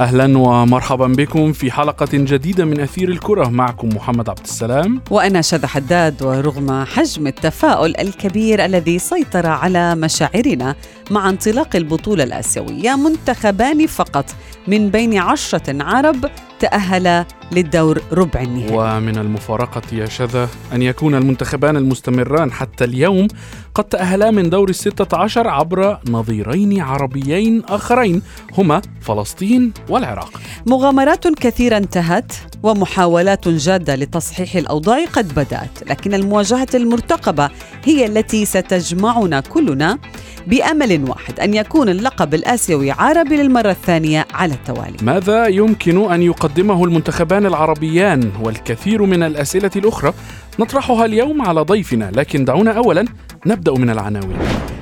أهلا ومرحبا بكم في حلقة جديدة من أثير الكرة. معكم محمد عبد السلام. وأنا شذى حداد ورغم حجم التفاؤل الكبير الذي سيطر على مشاعرنا مع انطلاق البطولة الآسيوية منتخبان فقط. من بين عشرة عرب تأهل للدور ربع النهائي. ومن المفارقة يا شذا أن يكون المنتخبان المستمران حتى اليوم قد تأهلا من دور الستة عشر عبر نظيرين عربيين آخرين هما فلسطين والعراق. مغامرات كثيرة انتهت ومحاولات جادة لتصحيح الأوضاع قد بدأت لكن المواجهة المرتقبة هي التي ستجمعنا كلنا بأمل واحد أن يكون اللقب الآسيوي عربي للمرة الثانية على التوالي. ماذا يمكن أن يقدمه المنتخبان العربيان والكثير من الأسئلة الأخرى؟ نطرحها اليوم على ضيفنا لكن دعونا أولا نبدأ من العناوين.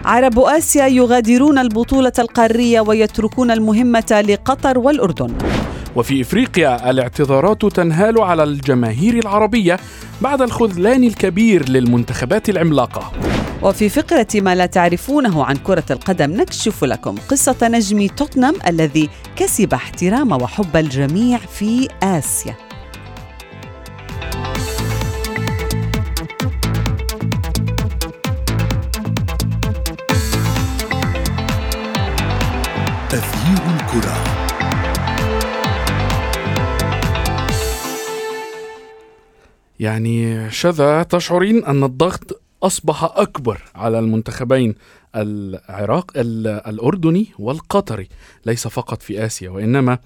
عرب آسيا يغادرون البطولة القارية ويتركون المهمة لقطر والأردن. وفي إفريقيا الاعتذارات تنهال على الجماهير العربية بعد الخذلان الكبير للمنتخبات العملاقة. وفي فقرة ما لا تعرفونه عن كرة القدم نكشف لكم قصة نجم توتنهام الذي كسب احترام وحب الجميع في آسيا. يعني شذا تشعرين أن الضغط أصبح أكبر على المنتخبين العراق الأردني والقطري ليس فقط في آسيا وإنما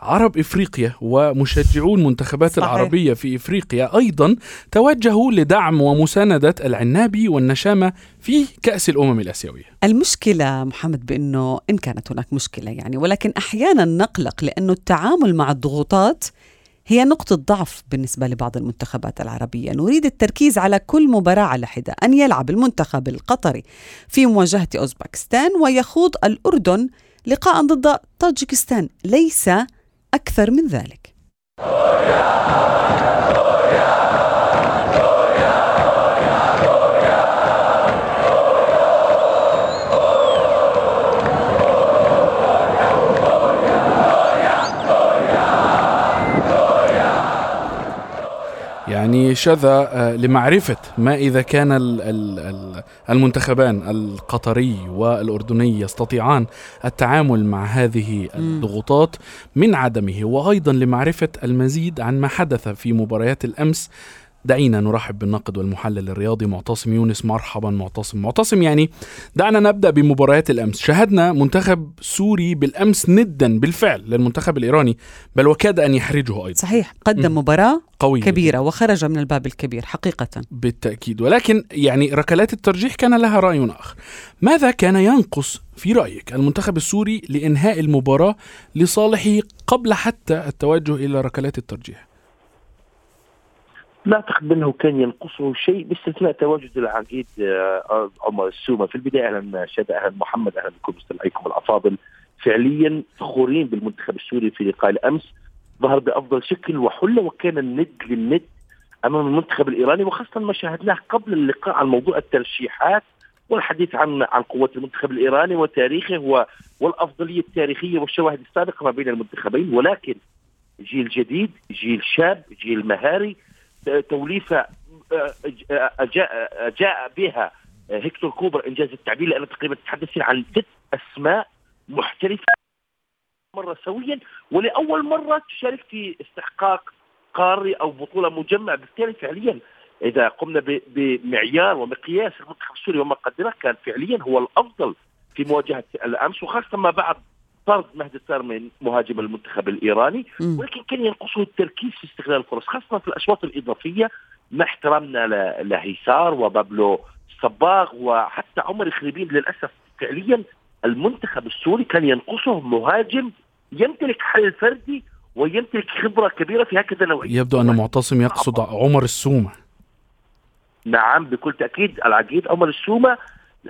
عرب إفريقيا ومشجعو المنتخبات صحيح. العربية في إفريقيا أيضا توجهوا لدعم ومساندة العنابي والنشامة في كأس الأمم الآسيوية المشكلة محمد بأنه إن كانت هناك مشكلة يعني ولكن أحيانا نقلق لأنه التعامل مع الضغوطات هي نقطة ضعف بالنسبة لبعض المنتخبات العربية. نريد التركيز على كل مباراة على حدة أن يلعب المنتخب القطري في مواجهة أوزبكستان ويخوض الأردن لقاء ضد طاجكستان ليس أكثر من ذلك. يعني شذا آه، لمعرفة ما إذا كان المنتخبان القطري والأردني يستطيعان التعامل مع هذه الضغوطات من عدمه وأيضا لمعرفة المزيد عن ما حدث في مباريات الأمس دعينا نرحب بالناقد والمحلل الرياضي معتصم يونس مرحبا معتصم. معتصم يعني دعنا نبدأ بمباريات الأمس. شاهدنا منتخب سوري بالأمس ندا بالفعل للمنتخب الإيراني بل وكاد أن يحرجه أيضا. صحيح قدم مباراة قوية كبيرة وخرج من الباب الكبير حقيقة. بالتأكيد. ولكن يعني ركلات الترجيح كان لها رأي آخر. ماذا كان ينقص في رأيك المنتخب السوري لإنهاء المباراة لصالحه قبل حتى التوجه إلى ركلات الترجيح؟ لا اعتقد انه كان ينقصه شيء باستثناء تواجد العقيد آه، عمر السومة. في البداية أهلا شاد أهلا محمد أهلا بكم مستمعيكم الافاضل فعليا فخورين بالمنتخب السوري في لقاء الأمس. ظهر بأفضل شكل وحلة وكان الند للند أمام المنتخب الإيراني وخاصة ما شاهدناه قبل اللقاء عن موضوع الترشيحات والحديث عن عن قوه المنتخب الإيراني وتاريخه والأفضلية التاريخية والشواهد السابقة ما بين المنتخبين. ولكن جيل جديد جيل شاب جيل مهاري توليفه آه، آه، جاء بها هيكتور كوبر إنجاز التعبير لأن تقريبا تتحدثين عن ست أسماء محترفة مرة سويا ولأول مرة تشارك في استحقاق قاري أو بطولة مجمع بالتالي فعليا إذا قمنا بمعيار ومقياس المنتخب السوري وما قدمه كان فعليا هو الأفضل في مواجهة الأمس. وخاصة ما بعد طرد مهدي من مهاجم المنتخب الإيراني ولكن كان ينقصه التركيز في استغلال الفرص خاصة في الأشواط الإضافية مع احترامنا لهيسار وبابلو صباغ وحتى عمر خريبين. للأسف فعليا المنتخب السوري كان ينقصه مهاجم يمتلك حل فردي ويمتلك خبرة كبيرة في هكذا نوعية. يبدو أن معتصم يقصد عمر السومة. نعم بكل تأكيد العقيد عمر السومة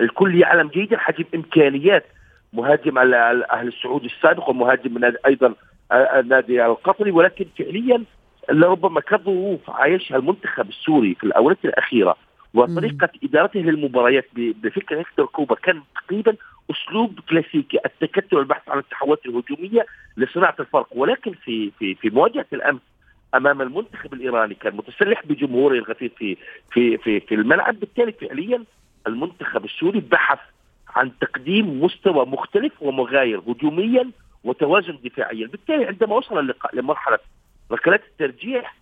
الكل يعلم جيدا حجم إمكانيات مهاجم الاهلي السعودي السابق ومهاجم أيضا النادي القطري ولكن فعليا لربما كظروف عايشها المنتخب السوري في الاونه الأخيرة. وطريقة إدارته للمباريات بفكر هيكتور كوبا كان تقريبا أسلوب كلاسيكي التكتل والبحث عن التحولات الهجومية لصناعة الفرق. ولكن في في في مواجهة الأمس أمام المنتخب الإيراني كان متسلح بجمهوره الغفير في في في في الملعب. بالتالي فعليا المنتخب السوري بحث عن تقديم مستوى مختلف ومغاير هجوميا وتوازن دفاعيا. بالتالي عندما وصل اللقاء لمرحلة ركلات الترجيح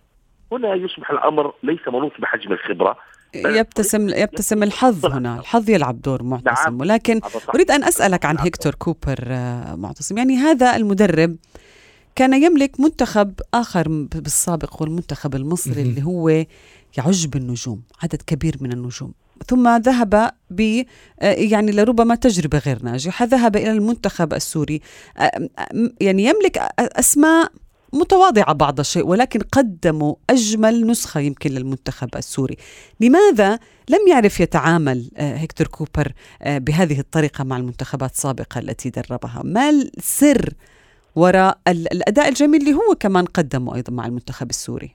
هنا يصبح الأمر ليس منوط بحجم الخبرة يبتسم يبتسم الحظ هنا. الحظ. يلعب دور معتصم. نعم. ولكن أريد أن أسألك عن هيكتور كوبر آه، معتصم. يعني هذا المدرب كان يملك منتخب آخر بالسابق والمنتخب المصري اللي هو يعج بالنجوم عدد كبير من النجوم. ثم ذهب ب آه، يعني لربما تجربة غير ناجحة ذهب إلى المنتخب السوري. آه، يعني يملك أسماء متواضعة بعض الشيء ولكن قدموا أجمل نسخة يمكن للمنتخب السوري. لماذا لم يعرف يتعامل آه، هيكتور كوبر بهذه الطريقة مع المنتخبات السابقة التي دربها؟ ما السر وراء الأداء الجميل اللي هو كمان قدمه أيضا مع المنتخب السوري.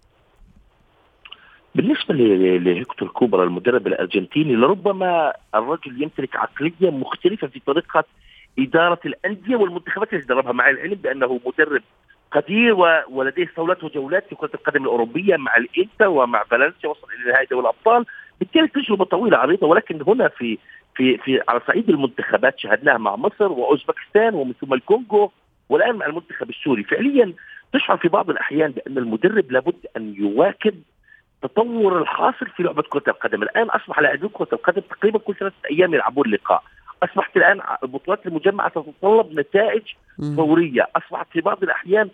بالنسبة لهيكتور كوبر المدرب الأرجنتيني لربما الرجل يمتلك عقلية مختلفة في طريقة إدارة الأندية والمنتخبات اللي دربها مع العلم بأنه مدرب قدير ولديه صولات وجولات في كرة القدم الأوروبية مع الإنتر ومع فالنسيا وصل إلى نهائي دوري الأبطال. بالتالي تجربة طويلة عريضة ولكن هنا في في في على صعيد المنتخبات شاهدناها مع مصر وأوزبكستان ومن ثم الكونغو. والآن مع المنتخب السوري فعليا تشعر في بعض الأحيان بأن المدرب لابد أن يواكب التطور الحاصل في لعبة كرة القدم، الآن أصبح لاعبين كرة القدم تقريبا كل ثلاثة أيام يلعبون لقاء، أصبحت الآن البطولات المجمعة تتطلب نتائج فورية، أصبحت في بعض الأحيان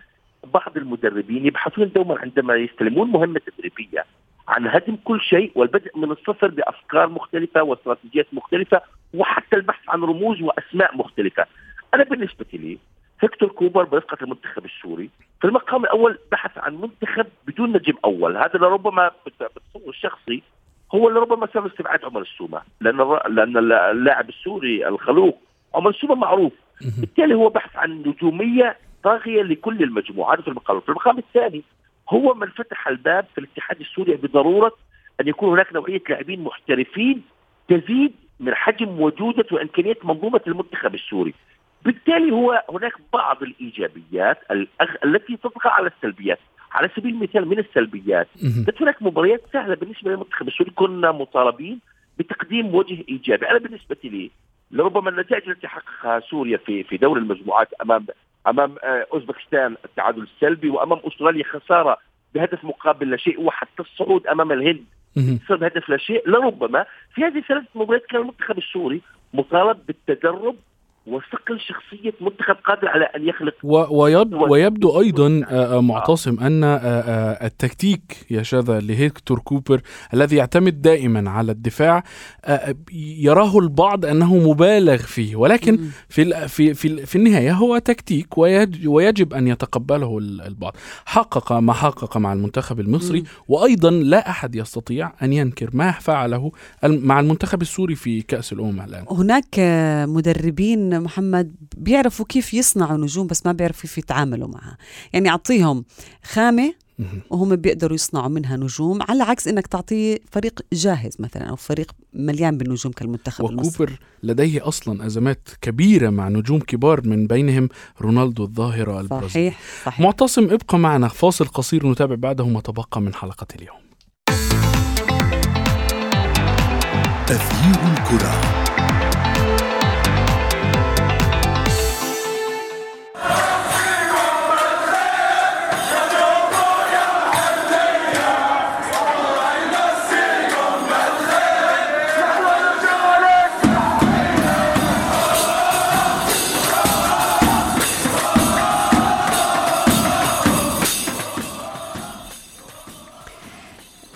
بعض المدربين يبحثون دوما عندما يستلمون مهمة تدريبيه عن هدم كل شيء والبدء من الصفر بأفكار مختلفة واستراتيجيات مختلفة وحتى البحث عن رموز وأسماء مختلفة. أنا بالنسبة لي هيكتور كوبر برفقة المنتخب السوري. في المقام الأول بحث عن منتخب بدون نجم أول. هذا لربما بالتصور الشخصي هو لربما سبب استبعاد عمر السومة. لأن لأن اللاعب السوري الخلوق عمر السومة معروف. بالتالي هو بحث عن نجومية طاغية لكل المجموعات في المقام. في المقام الثاني هو من فتح الباب في الاتحاد السوري بضرورة أن يكون هناك نوعية لاعبين محترفين تزيد من حجم وجودة وامكانيات منظومة المنتخب السوري. بالتالي هو هناك بعض الإيجابيات التي تطغى على السلبيات. على سبيل المثال من السلبيات كانت هناك مباريات سهلة بالنسبة للمنتخب السوري. كنا مطالبين بتقديم وجه إيجابي. أنا بالنسبة لي لربما النتائج التي حققها سوريا في في دور المجموعات امام أمام آه، أوزبكستان التعادل السلبي وأمام أستراليا خسارة بهدف مقابل لا شيء وحتى الصعود أمام الهند بهدف لا شيء. لربما في هذه الثلاث مباريات كان المنتخب السوري مطالب بالتدرب وصقل شخصية منتخب قادر على أن يخلق ويبدو, ويبدو أيضا آه، آه، معتصم أن آه، التكتيك يا شذا لهيكتور كوبر الذي يعتمد دائما على الدفاع يراه البعض أنه مبالغ فيه. ولكن في في في, في النهاية هو تكتيك ويجب أن يتقبله البعض. حقق ما حقق مع المنتخب المصري وأيضا لا أحد يستطيع أن ينكر ما فعله مع المنتخب السوري في كأس الأمم الآن. هناك مدربين محمد بيعرفوا كيف يصنعوا نجوم بس ما بيعرفوا كيف يتعاملوا معها. يعني أعطيهم خامة وهم بيقدروا يصنعوا منها نجوم على عكس إنك تعطيه فريق جاهز مثلا أو فريق مليان بالنجوم كالمنتخب وكوبر المصري. لديه أصلا أزمات كبيرة مع نجوم كبار من بينهم رونالدو الظاهرة البرازيلي. صحيح. صحيح معتصم ابقى معنا. فاصل قصير نتابع بعده ما تبقى من حلقة اليوم. تغيير الكرة.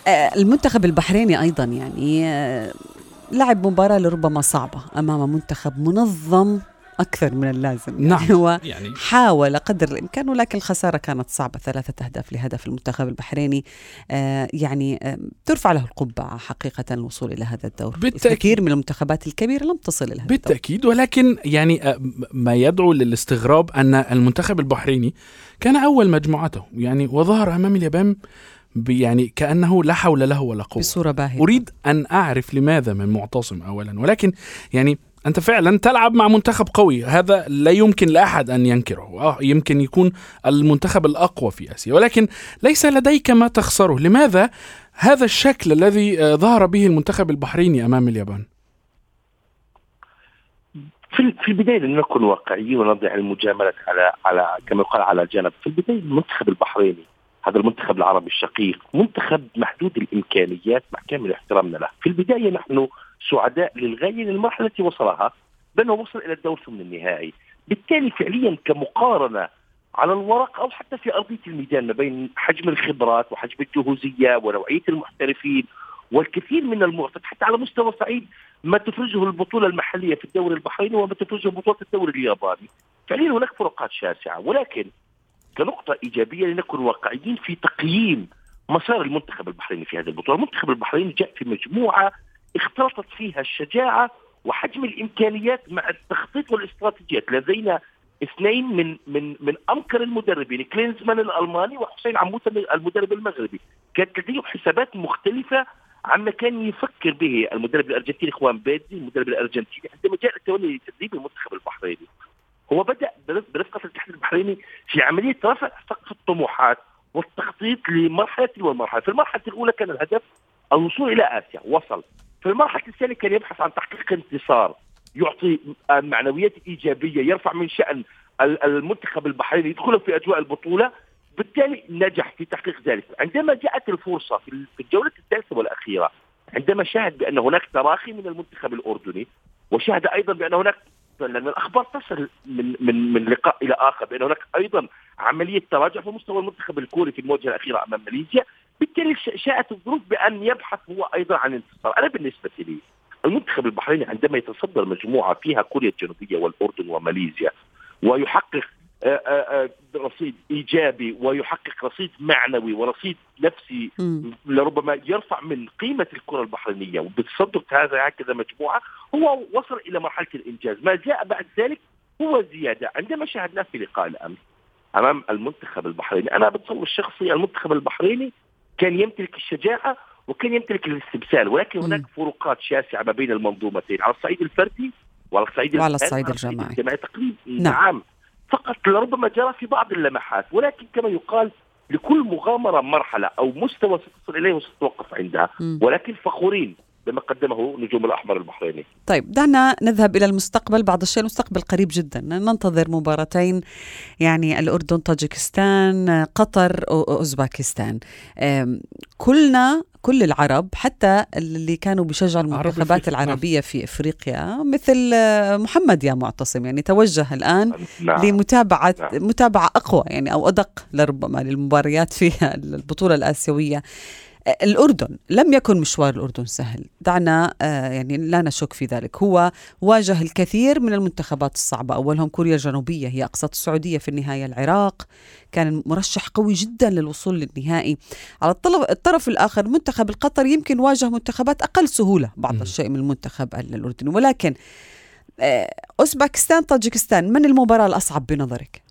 المنتخب البحريني أيضا يعني آه، لعب مباراة لربما صعبة أمام منتخب منظم أكثر من اللازم. نعم. يعني هو يعني. حاول قدر الإمكان ولكن الخسارة كانت صعبة ثلاثة أهداف لهدف المنتخب البحريني. آه يعني آه ترفع له القبعه حقيقة الوصول إلى هذا الدور. بالتأكيد. كثير من المنتخبات الكبيرة لم تصل إلى هذا الدور. بالتأكيد ولكن يعني آه، ما يدعو للاستغراب أن المنتخب البحريني كان أول مجموعته. يعني وظهر أمام اليابان يعني كأنه لا حول له ولا قوة. بصورة باهره أريد أن أعرف لماذا من معتصم أولا. ولكن يعني أنت فعلا تلعب مع منتخب قوي. هذا لا يمكن لأحد أن ينكره. آه يمكن يكون المنتخب الأقوى في آسيا. ولكن ليس لديك ما تخسره. لماذا هذا الشكل الذي آه، ظهر به المنتخب البحريني أمام اليابان؟ في في البداية لنكن واقعيين ونضع المجاملة على على كما يقال على جنب، في البداية المنتخب البحريني هذا المنتخب العربي الشقيق منتخب محدود الإمكانيات مع كامل احترامنا له، في البداية نحن سعداء للغاية للمرحلة التي وصلها بانه وصل إلى الدور ثمن النهائي، بالتالي فعليا كمقارنة على الورق أو حتى في أرضية الميدان ما بين حجم الخبرات وحجم الجهوزية ونوعية المحترفين والكثير من المعطيات حتى على مستوى صعيد ما تفرزه البطولة المحلية في الدوري البحريني وما تفرزه بطولة الدوري الياباني. فعليا هناك فروقات شاسعة ولكن كنقطة إيجابية لنكن واقعيين في تقييم مسار المنتخب البحريني في هذه البطولة، المنتخب البحريني جاء في مجموعة اختلطت فيها الشجاعة وحجم الإمكانيات مع التخطيط والاستراتيجيات، لدينا اثنين من من من امكر المدربين كلينزمان الألماني وحسين عموتة المدرب المغربي، كانت لديهم حسابات مختلفة عما كان يفكر به المدرب الأرجنتيني خوان بيدي المدرب الأرجنتيني عندما جاء التولي لتدريب المنتخب البحريني. هو بدأ برف- برفقه الاتحاد البحريني في عملية رفع سقف الطموحات والتخطيط لمرحلة والمرحله، في المرحلة الأولى كان الهدف الوصول إلى آسيا، وصل. في المرحلة الثانية كان يبحث عن تحقيق انتصار يعطي آه، معنويات إيجابية يرفع من ال- المنتخب البحريني يدخل في أجواء البطولة بالتالي نجح في تحقيق ذلك عندما جاءت الفرصة في الجولة الثالثة والأخيرة عندما شاهد بأن هناك تراخي من المنتخب الأردني وشاهد أيضا بأن هناك لأن الأخبار تصل من من من لقاء إلى آخر بأن هناك أيضا عملية تراجع في مستوى المنتخب الكوري في المواجهة الأخيرة أمام ماليزيا. بالتالي شاءت الظروف بأن يبحث هو أيضا عن انتصار. أنا بالنسبة لي المنتخب البحريني عندما يتصدر مجموعة فيها كوريا الجنوبية والأردن وماليزيا ويحقق رصيد إيجابي ويحقق رصيد معنوي ورصيد نفسي مم. لربما يرفع من قيمة الكرة البحرينية وبتصدر هذا هكذا مجموعة هو وصل إلى مرحلة الإنجاز، ما جاء بعد ذلك هو زيادة، عندما شاهدناه في لقاء الامس أمام المنتخب البحريني، أنا بتصور الشخصي المنتخب البحريني كان يمتلك الشجاعة وكان يمتلك الاستبسال ولكن هناك مم. فروقات شاسعة ما بين المنظومتين على الصعيد الفردي وعلى الصعيد وعلى الصعيد وعلى الصعيد الجماعي. الجماعي تقريبا نعم. نعم فقط لربما جرى في بعض اللمحات ولكن كما يقال لكل مغامرة مرحلة أو مستوى ستصل إليه وستتوقف عندها. ولكن فخورين بما قدمه نجوم الأحمر البحريني. طيب دعنا نذهب إلى المستقبل بعض الشيء المستقبل قريب جدا. ننتظر مباراتين يعني الأردن طاجكستان قطر أم، كلنا كل العرب حتى اللي كانوا بيشجعوا المنتخبات. العربية في إفريقيا مثل آه، محمد يا معتصم. يعني توجه الآن نعم. لمتابعة نعم. متابعة أقوى يعني أو أدق لربما للمباريات في البطولة الآسيوية. الأردن لم يكن مشوار الأردن سهل. دعنا آه، يعني لا نشك في ذلك. هو واجه الكثير من المنتخبات الصعبة. أولهم كوريا الجنوبية هي أقصت السعودية في النهاية. العراق كان مرشح قوي جدا للوصول للنهائي. على الطلب- الطرف الآخر منتخب القطر يمكن واجه منتخبات أقل سهولة بعض. الشيء من المنتخب الأردني. ولكن آه، أوزباكستان طاجكستان من المباراة الأصعب بنظرك؟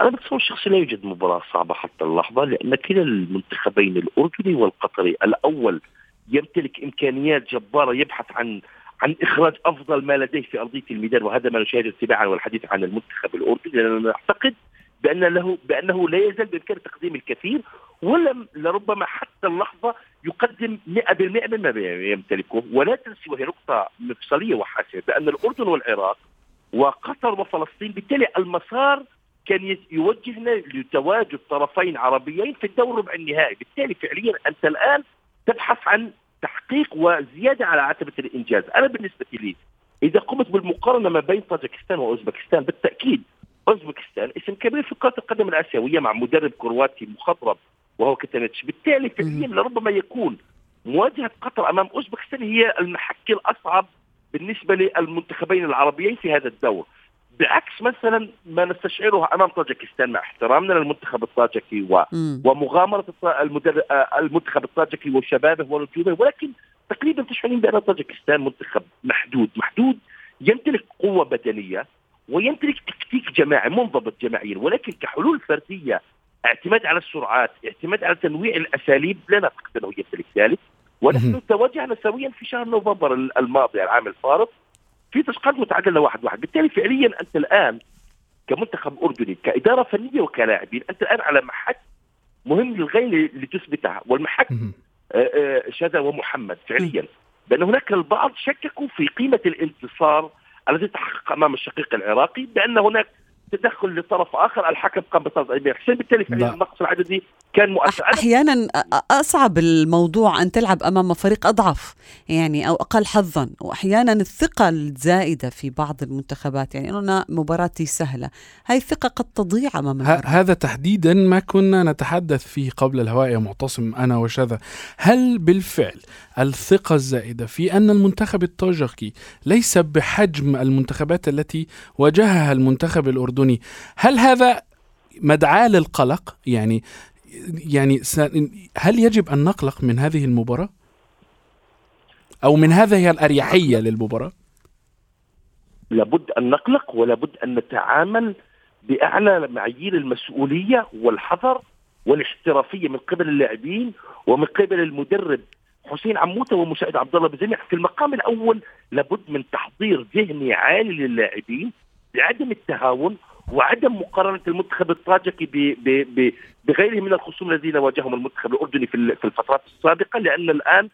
أنا بتصور الشخصي لا يوجد مباراة صعبة حتى اللحظة لأن كلا المنتخبين الأردني والقطري الأول يمتلك إمكانيات جبارة يبحث عن عن إخراج أفضل ما لديه في أرضية الميدان وهذا ما نشاهده تباعا والحديث عن المنتخب الأردني لأننا نعتقد بأن له بأنه لا يزال بامكانه تقديم الكثير ولم لربما حتى اللحظة يقدم 100% مما يمتلكه. ولا تنسي وهي نقطة مفصلية وحاسمة بأن الأردن والعراق وقطر وفلسطين بالتالي المسار كان يوجهنا لتواجد طرفين عربيين في الدور ربع النهائي. بالتالي فعليا أنت الآن تبحث عن تحقيق وزيادة على عتبة الإنجاز. أنا بالنسبة لي إذا قمت بالمقارنة ما بين طاجكستان وأوزبكستان بالتأكيد أوزبكستان اسم كبير في كرة القدم الآسيوية مع مدرب كرواتي مخضرم وهو كتانيتش بالتالي فعليا لربما يكون مواجهة قطر أمام أوزبكستان هي المحك الأصعب بالنسبة للمنتخبين العربيين في هذا الدور. بعكس مثلا ما نستشعره أمام طاجكستان مع احترامنا للمنتخب الطاجكي و... ومغامرة المدر... آه، المنتخب الطاجكي وشبابه ونجومه ولكن تقريبا تشعرين بأن طاجكستان منتخب محدود. محدود يمتلك قوة بدنية ويمتلك تكتيك جماعي منضبط جماعيا ولكن كحلول فردية اعتماد على السرعات اعتماد على تنويع الأساليب لا نعتقد أنه يمتلك ذلك. ونحن تواجهنا سويا في شهر نوفمبر الماضي العام الفارط في تسقط متعادله واحد واحد بالتالي فعليا أنت الآن كمنتخب أردني كإدارة فنية وكلاعبين أنت الآن على محك مهم للغاية لتثبتها والمحك. آه، آه، شذا ومحمد فعليا بان هناك البعض شككوا في قيمة الانتصار الذي تحقق أمام الشقيق العراقي بأن هناك تدخل لطرف آخر الحكم قام بتصديق حسين بالتالي فعليا. النقص العددي كان مؤثر أحيانا أصعب الموضوع أن تلعب أمام فريق أضعف يعني أو أقل حظا. وأحيانا الثقة الزائدة في بعض المنتخبات يعني أنه مباراتي سهلة. هاي الثقة قد تضيع أمام هذا تحديدا ما كنا نتحدث فيه قبل الهواء يا معتصم أنا وشذا. هل بالفعل الثقة الزائدة في أن المنتخب الطاجكي ليس بحجم المنتخبات التي واجهها المنتخب الأردني هل هذا مدعاة للقلق؟ يعني يعني هل يجب أن نقلق من هذه المباراة؟ أو من هذه الأريحية للمباراة؟ لابد أن نقلق ولابد أن نتعامل بأعلى معايير المسؤولية والحذر والاحترافية من قبل اللاعبين ومن قبل المدرب. حسين عموتة ومساعد عبد الله بزميع في المقام الأول لابد من تحضير ذهني عالي للاعبين بعدم التهاون وعدم مقارنة المنتخب الطاجكي بغيره من الخصوم الذين واجههم المنتخب الأردني في ال- في الفترات السابقة لأن الآن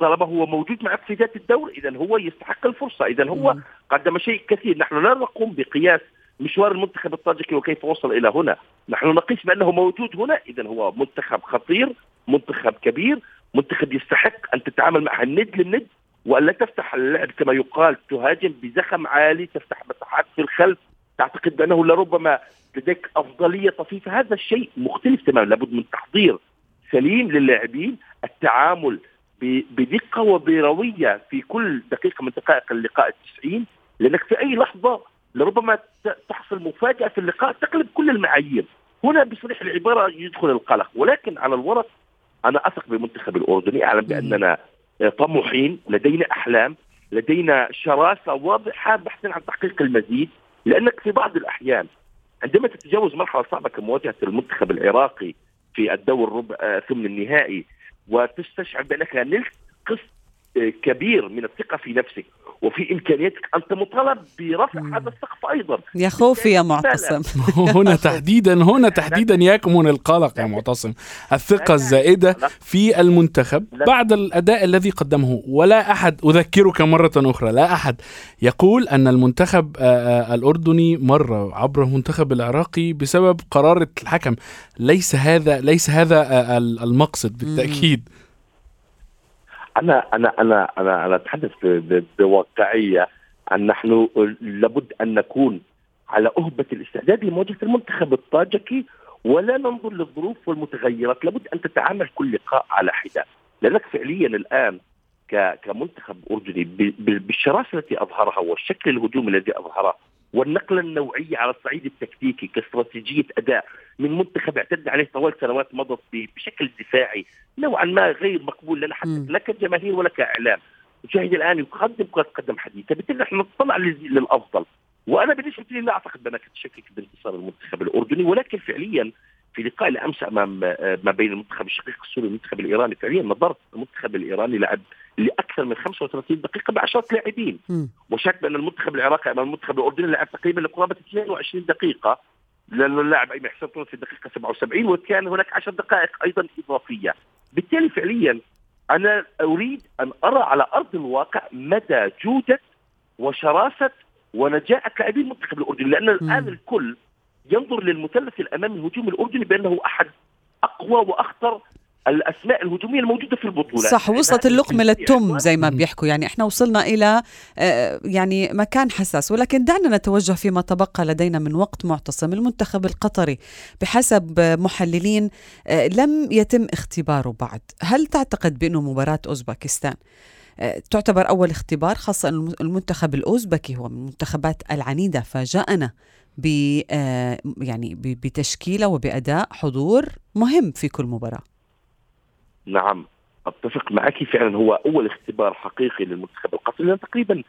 طالما هو موجود معك في ذات الدور اذا هو يستحق الفرصة. اذا هو. قدم شيء كثير. نحن لا نقوم بقياس مشوار المنتخب الطاجكي وكيف وصل إلى هنا. نحن نقيس بأنه موجود هنا. اذا هو منتخب خطير منتخب كبير منتخب يستحق أن تتعامل معه الند للند وأن لا تفتح اللعب كما يقال تهاجم بزخم عالي تفتح مساحات في الخلف تعتقد بانه لربما لديك أفضلية طفيفة. هذا الشيء مختلف تماما. لابد من تحضير سليم للاعبين التعامل بدقة وبروية في كل دقيقة من دقائق اللقاء التسعين لأنك في أي لحظة لربما تحصل مفاجأة في اللقاء تقلب كل المعايير. هنا بصريح العبارة يدخل القلق. ولكن على الورق أنا أثق بالمنتخب الأردني. أعلم بأننا آه، طموحين لدينا أحلام لدينا شراسة واضحة بحثا عن تحقيق المزيد. لأنك في بعض الأحيان عندما تتجاوز مرحلة صعبة كمواجهة المنتخب العراقي في الدور ربع آه، ثمن النهائي وتستشعر بأنك نلت قسط كبير من الثقة في نفسك وفي امكانياتك أنت مطالب برفع مم. هذا السقف أيضا. يا خوفي يا معتصم. هنا تحديدا هنا تحديدا يكمن القلق يا معتصم. الثقة الزائدة في المنتخب. بعد الأداء الذي قدمه ولا أحد أذكرك مرة أخرى لا أحد يقول أن المنتخب آه، آه، الأردني مر عبر المنتخب العراقي بسبب قرارة الحكم. ليس هذا ليس هذا آه، المقصد بالتأكيد. أنا أنا أنا أنا أنا أتحدث بواقعية أن نحن لابد أن نكون على أهبة الاستعداد لمواجهة المنتخب الطاجكي ولا ننظر للظروف والمتغيرات. لابد أن تتعامل كل لقاء على حدة. لأنك فعليا الآن ك- كمنتخب أردني ب- ب- بالشراسة التي أظهرها والشكل الهجومي الذي أظهره والنقلة النوعية على الصعيد التكتيكي كاستراتيجية أداء من منتخب اعتدنا عليه طوال سنوات مضت ب- بشكل دفاعي نوعا ما غير مقبول لنا حتى. لا كجماهير ولا كإعلام المشاهد الآن يقدم كرة قدم حديثة بالتالي نحن نطلع لل- للأفضل وأنا بالنسبة لي لا أعتقد بانك تشكك بانتصار المنتخب الأردني ولكن فعليا في لقاء الأمس أمام آه، ما بين المنتخب الشقيق السوري والمنتخب الإيراني فعليا نظرت المنتخب الإيراني لعب لأكثر من 35 دقيقة بعشرات لاعبين مم. وشك بأن المنتخب العراقي أمام المنتخب الأردني لعب تقريبا لقرابة 22 دقيقة لأنه اللاعب أيمن حسين طول في الدقيقة 77 وكان هناك 10 دقائق أيضا إضافية. بالتالي فعليا أنا أريد أن أرى على أرض الواقع مدى جوده وشراسه ونجاعه لاعبي المنتخب الأردني لأن الآن الكل ينظر للمثلث الأمامي الهجومي الأردني بأنه أحد أقوى وأخطر الأسماء الهجومية الموجودة في البطولة. صح وصلت اللقمة للتم زي ما بيحكوا. يعني إحنا وصلنا إلى آه، يعني مكان حساس. ولكن دعنا نتوجه فيما تبقى لدينا من وقت معتصم. المنتخب القطري بحسب محللين آه، لم يتم اختباره بعد. هل تعتقد بأنه مباراة أوزباكستان آه، تعتبر أول اختبار؟ خاصة أن المنتخب الأوزبكي هو من المنتخبات العنيدة. فاجأنا ب يعني ب- بتشكيلة وبأداء حضور مهم في كل مباراة. نعم أتفق معك. فعلا هو أول اختبار حقيقي للمنتخب القطري لأن تقريبا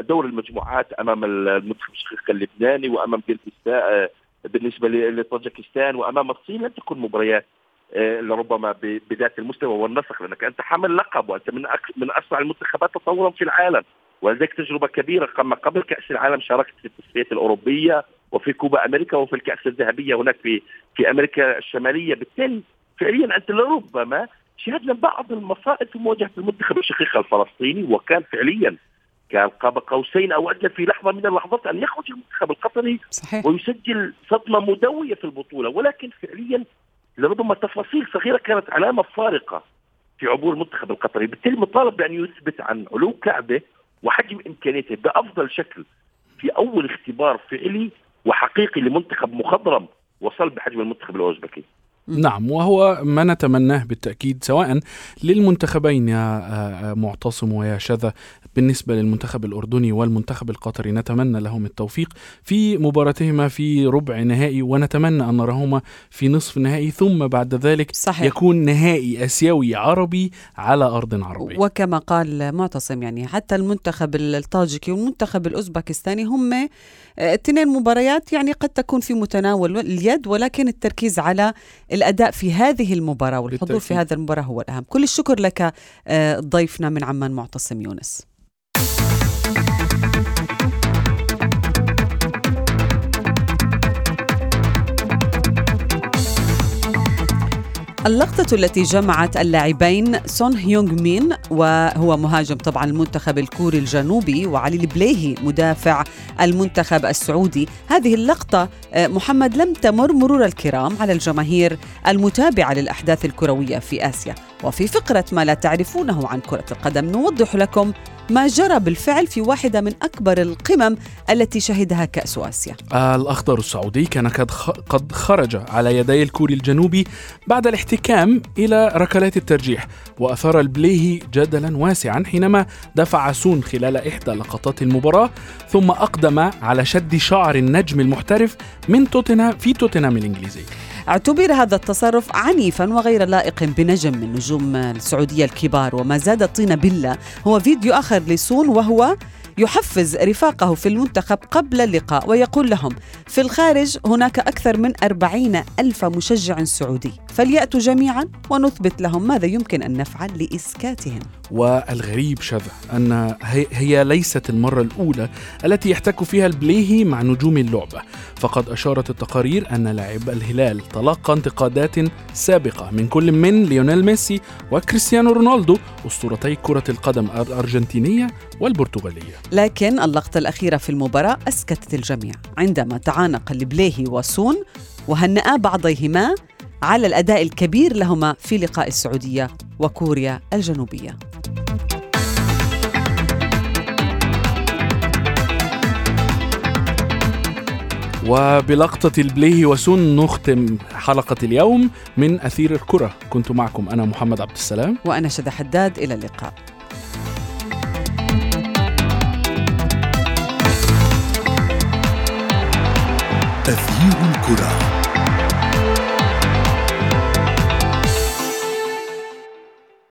دور المجموعات أمام المنتخب الشقيق اللبناني وأمام قرقيزستان بالنسبة لطاجكستان وأمام الصين لم تكن مباريات آه، لربما بذات المستوى والنسق لأنك أنت حامل لقب وأنت من من أسرع المنتخبات تطورا في العالم ولديك تجربة كبيرة قبل كأس العالم شاركت في التصفيات الأوروبية وفي كوبا أمريكا وفي الكأس الذهبية هناك في في أمريكا الشمالية. بالتالي فعليا انت لربما شاهدنا بعض المصائب في مواجهة المنتخب الشقيق الفلسطيني وكان فعليا كان قاب قوسين أو أدنى في لحظة من اللحظات أن يخرج المنتخب القطري صحيح. ويسجل صدمة مدوية في البطولة ولكن فعليا لربما تفاصيل صغيرة كانت علامة فارقة في عبور المنتخب القطري بالتالي مطالب بأن يثبت عن علو كعبه وحجم امكانياته بأفضل شكل في أول اختبار فعلي وحقيقي لمنتخب مخضرم وصل بحجم المنتخب الأوزبكي. نعم وهو ما نتمناه بالتأكيد سواء للمنتخبين يا آه، آه، معتصم ويا شذا بالنسبة للمنتخب الأردني والمنتخب القطري. نتمنى لهم التوفيق في مباراتهما في ربع نهائي ونتمنى أن نراهما في نصف نهائي ثم بعد ذلك صحيح. يكون نهائي آسيوي عربي على أرض عربية. وكما قال معتصم يعني حتى المنتخب الطاجكي والمنتخب الأوزبكستاني هم آه، اثنين مباريات يعني قد تكون في متناول اليد ولكن التركيز على الأداء في هذه المباراة والحضور في بالتأكيد. هذه المباراة هو الأهم كل الشكر لك آه، ضيفنا من عمان معتصم يونس اللقطة التي جمعت اللاعبين سون هيونغ مين وهو مهاجم طبعا المنتخب الكوري الجنوبي وعلي البليهي مدافع المنتخب السعودي. هذه اللقطة آه، محمد لم تمر مرور الكرام على الجماهير المتابعة للأحداث الكروية في آسيا. وفي فقرة ما لا تعرفونه عن كرة القدم نوضح لكم ما جرى بالفعل في واحدة من أكبر القمم التي شهدها كأس آسيا. الأخضر السعودي كان قد خرج على يدي الكوري الجنوبي بعد الاحتكام إلى ركلات الترجيح وأثار البليهي جدلا واسعا حينما دفع سون خلال إحدى لقطات المباراة ثم أقدم على شد شعر النجم المحترف من توتنهام في توتنهام الإنجليزي. اعتبر هذا التصرف عنيفا وغير لائق بنجم من نجوم السعودية الكبار وما زاد الطين بلة هو فيديو آخر لسون وهو يحفز رفاقه في المنتخب قبل اللقاء ويقول لهم في الخارج هناك أكثر من أربعين ألف مشجع سعودي فليأتوا جميعا ونثبت لهم ماذا يمكن أن نفعل لإسكاتهم. والغريب شذا أن هي- ليست المرة الأولى التي يحتك فيها البليهي مع نجوم اللعبة. فقد أشارت التقارير أن لاعب الهلال تلقى انتقادات سابقة من كل من ليونيل ميسي وكريستيانو رونالدو أسطورتي كرة القدم الأرجنتينية والبرتغالية. لكن اللقطة الأخيرة في المباراة أسكتت الجميع. عندما تعانق البليهي وسون وهنأ بعضيهما على الأداء الكبير لهما في لقاء السعودية وكوريا الجنوبية. وبلقطة البليهي وسون نختم حلقة اليوم من أثير الكرة. كنت معكم أنا محمد عبد السلام. وأنا شذى حداد. إلى اللقاء. Sakura.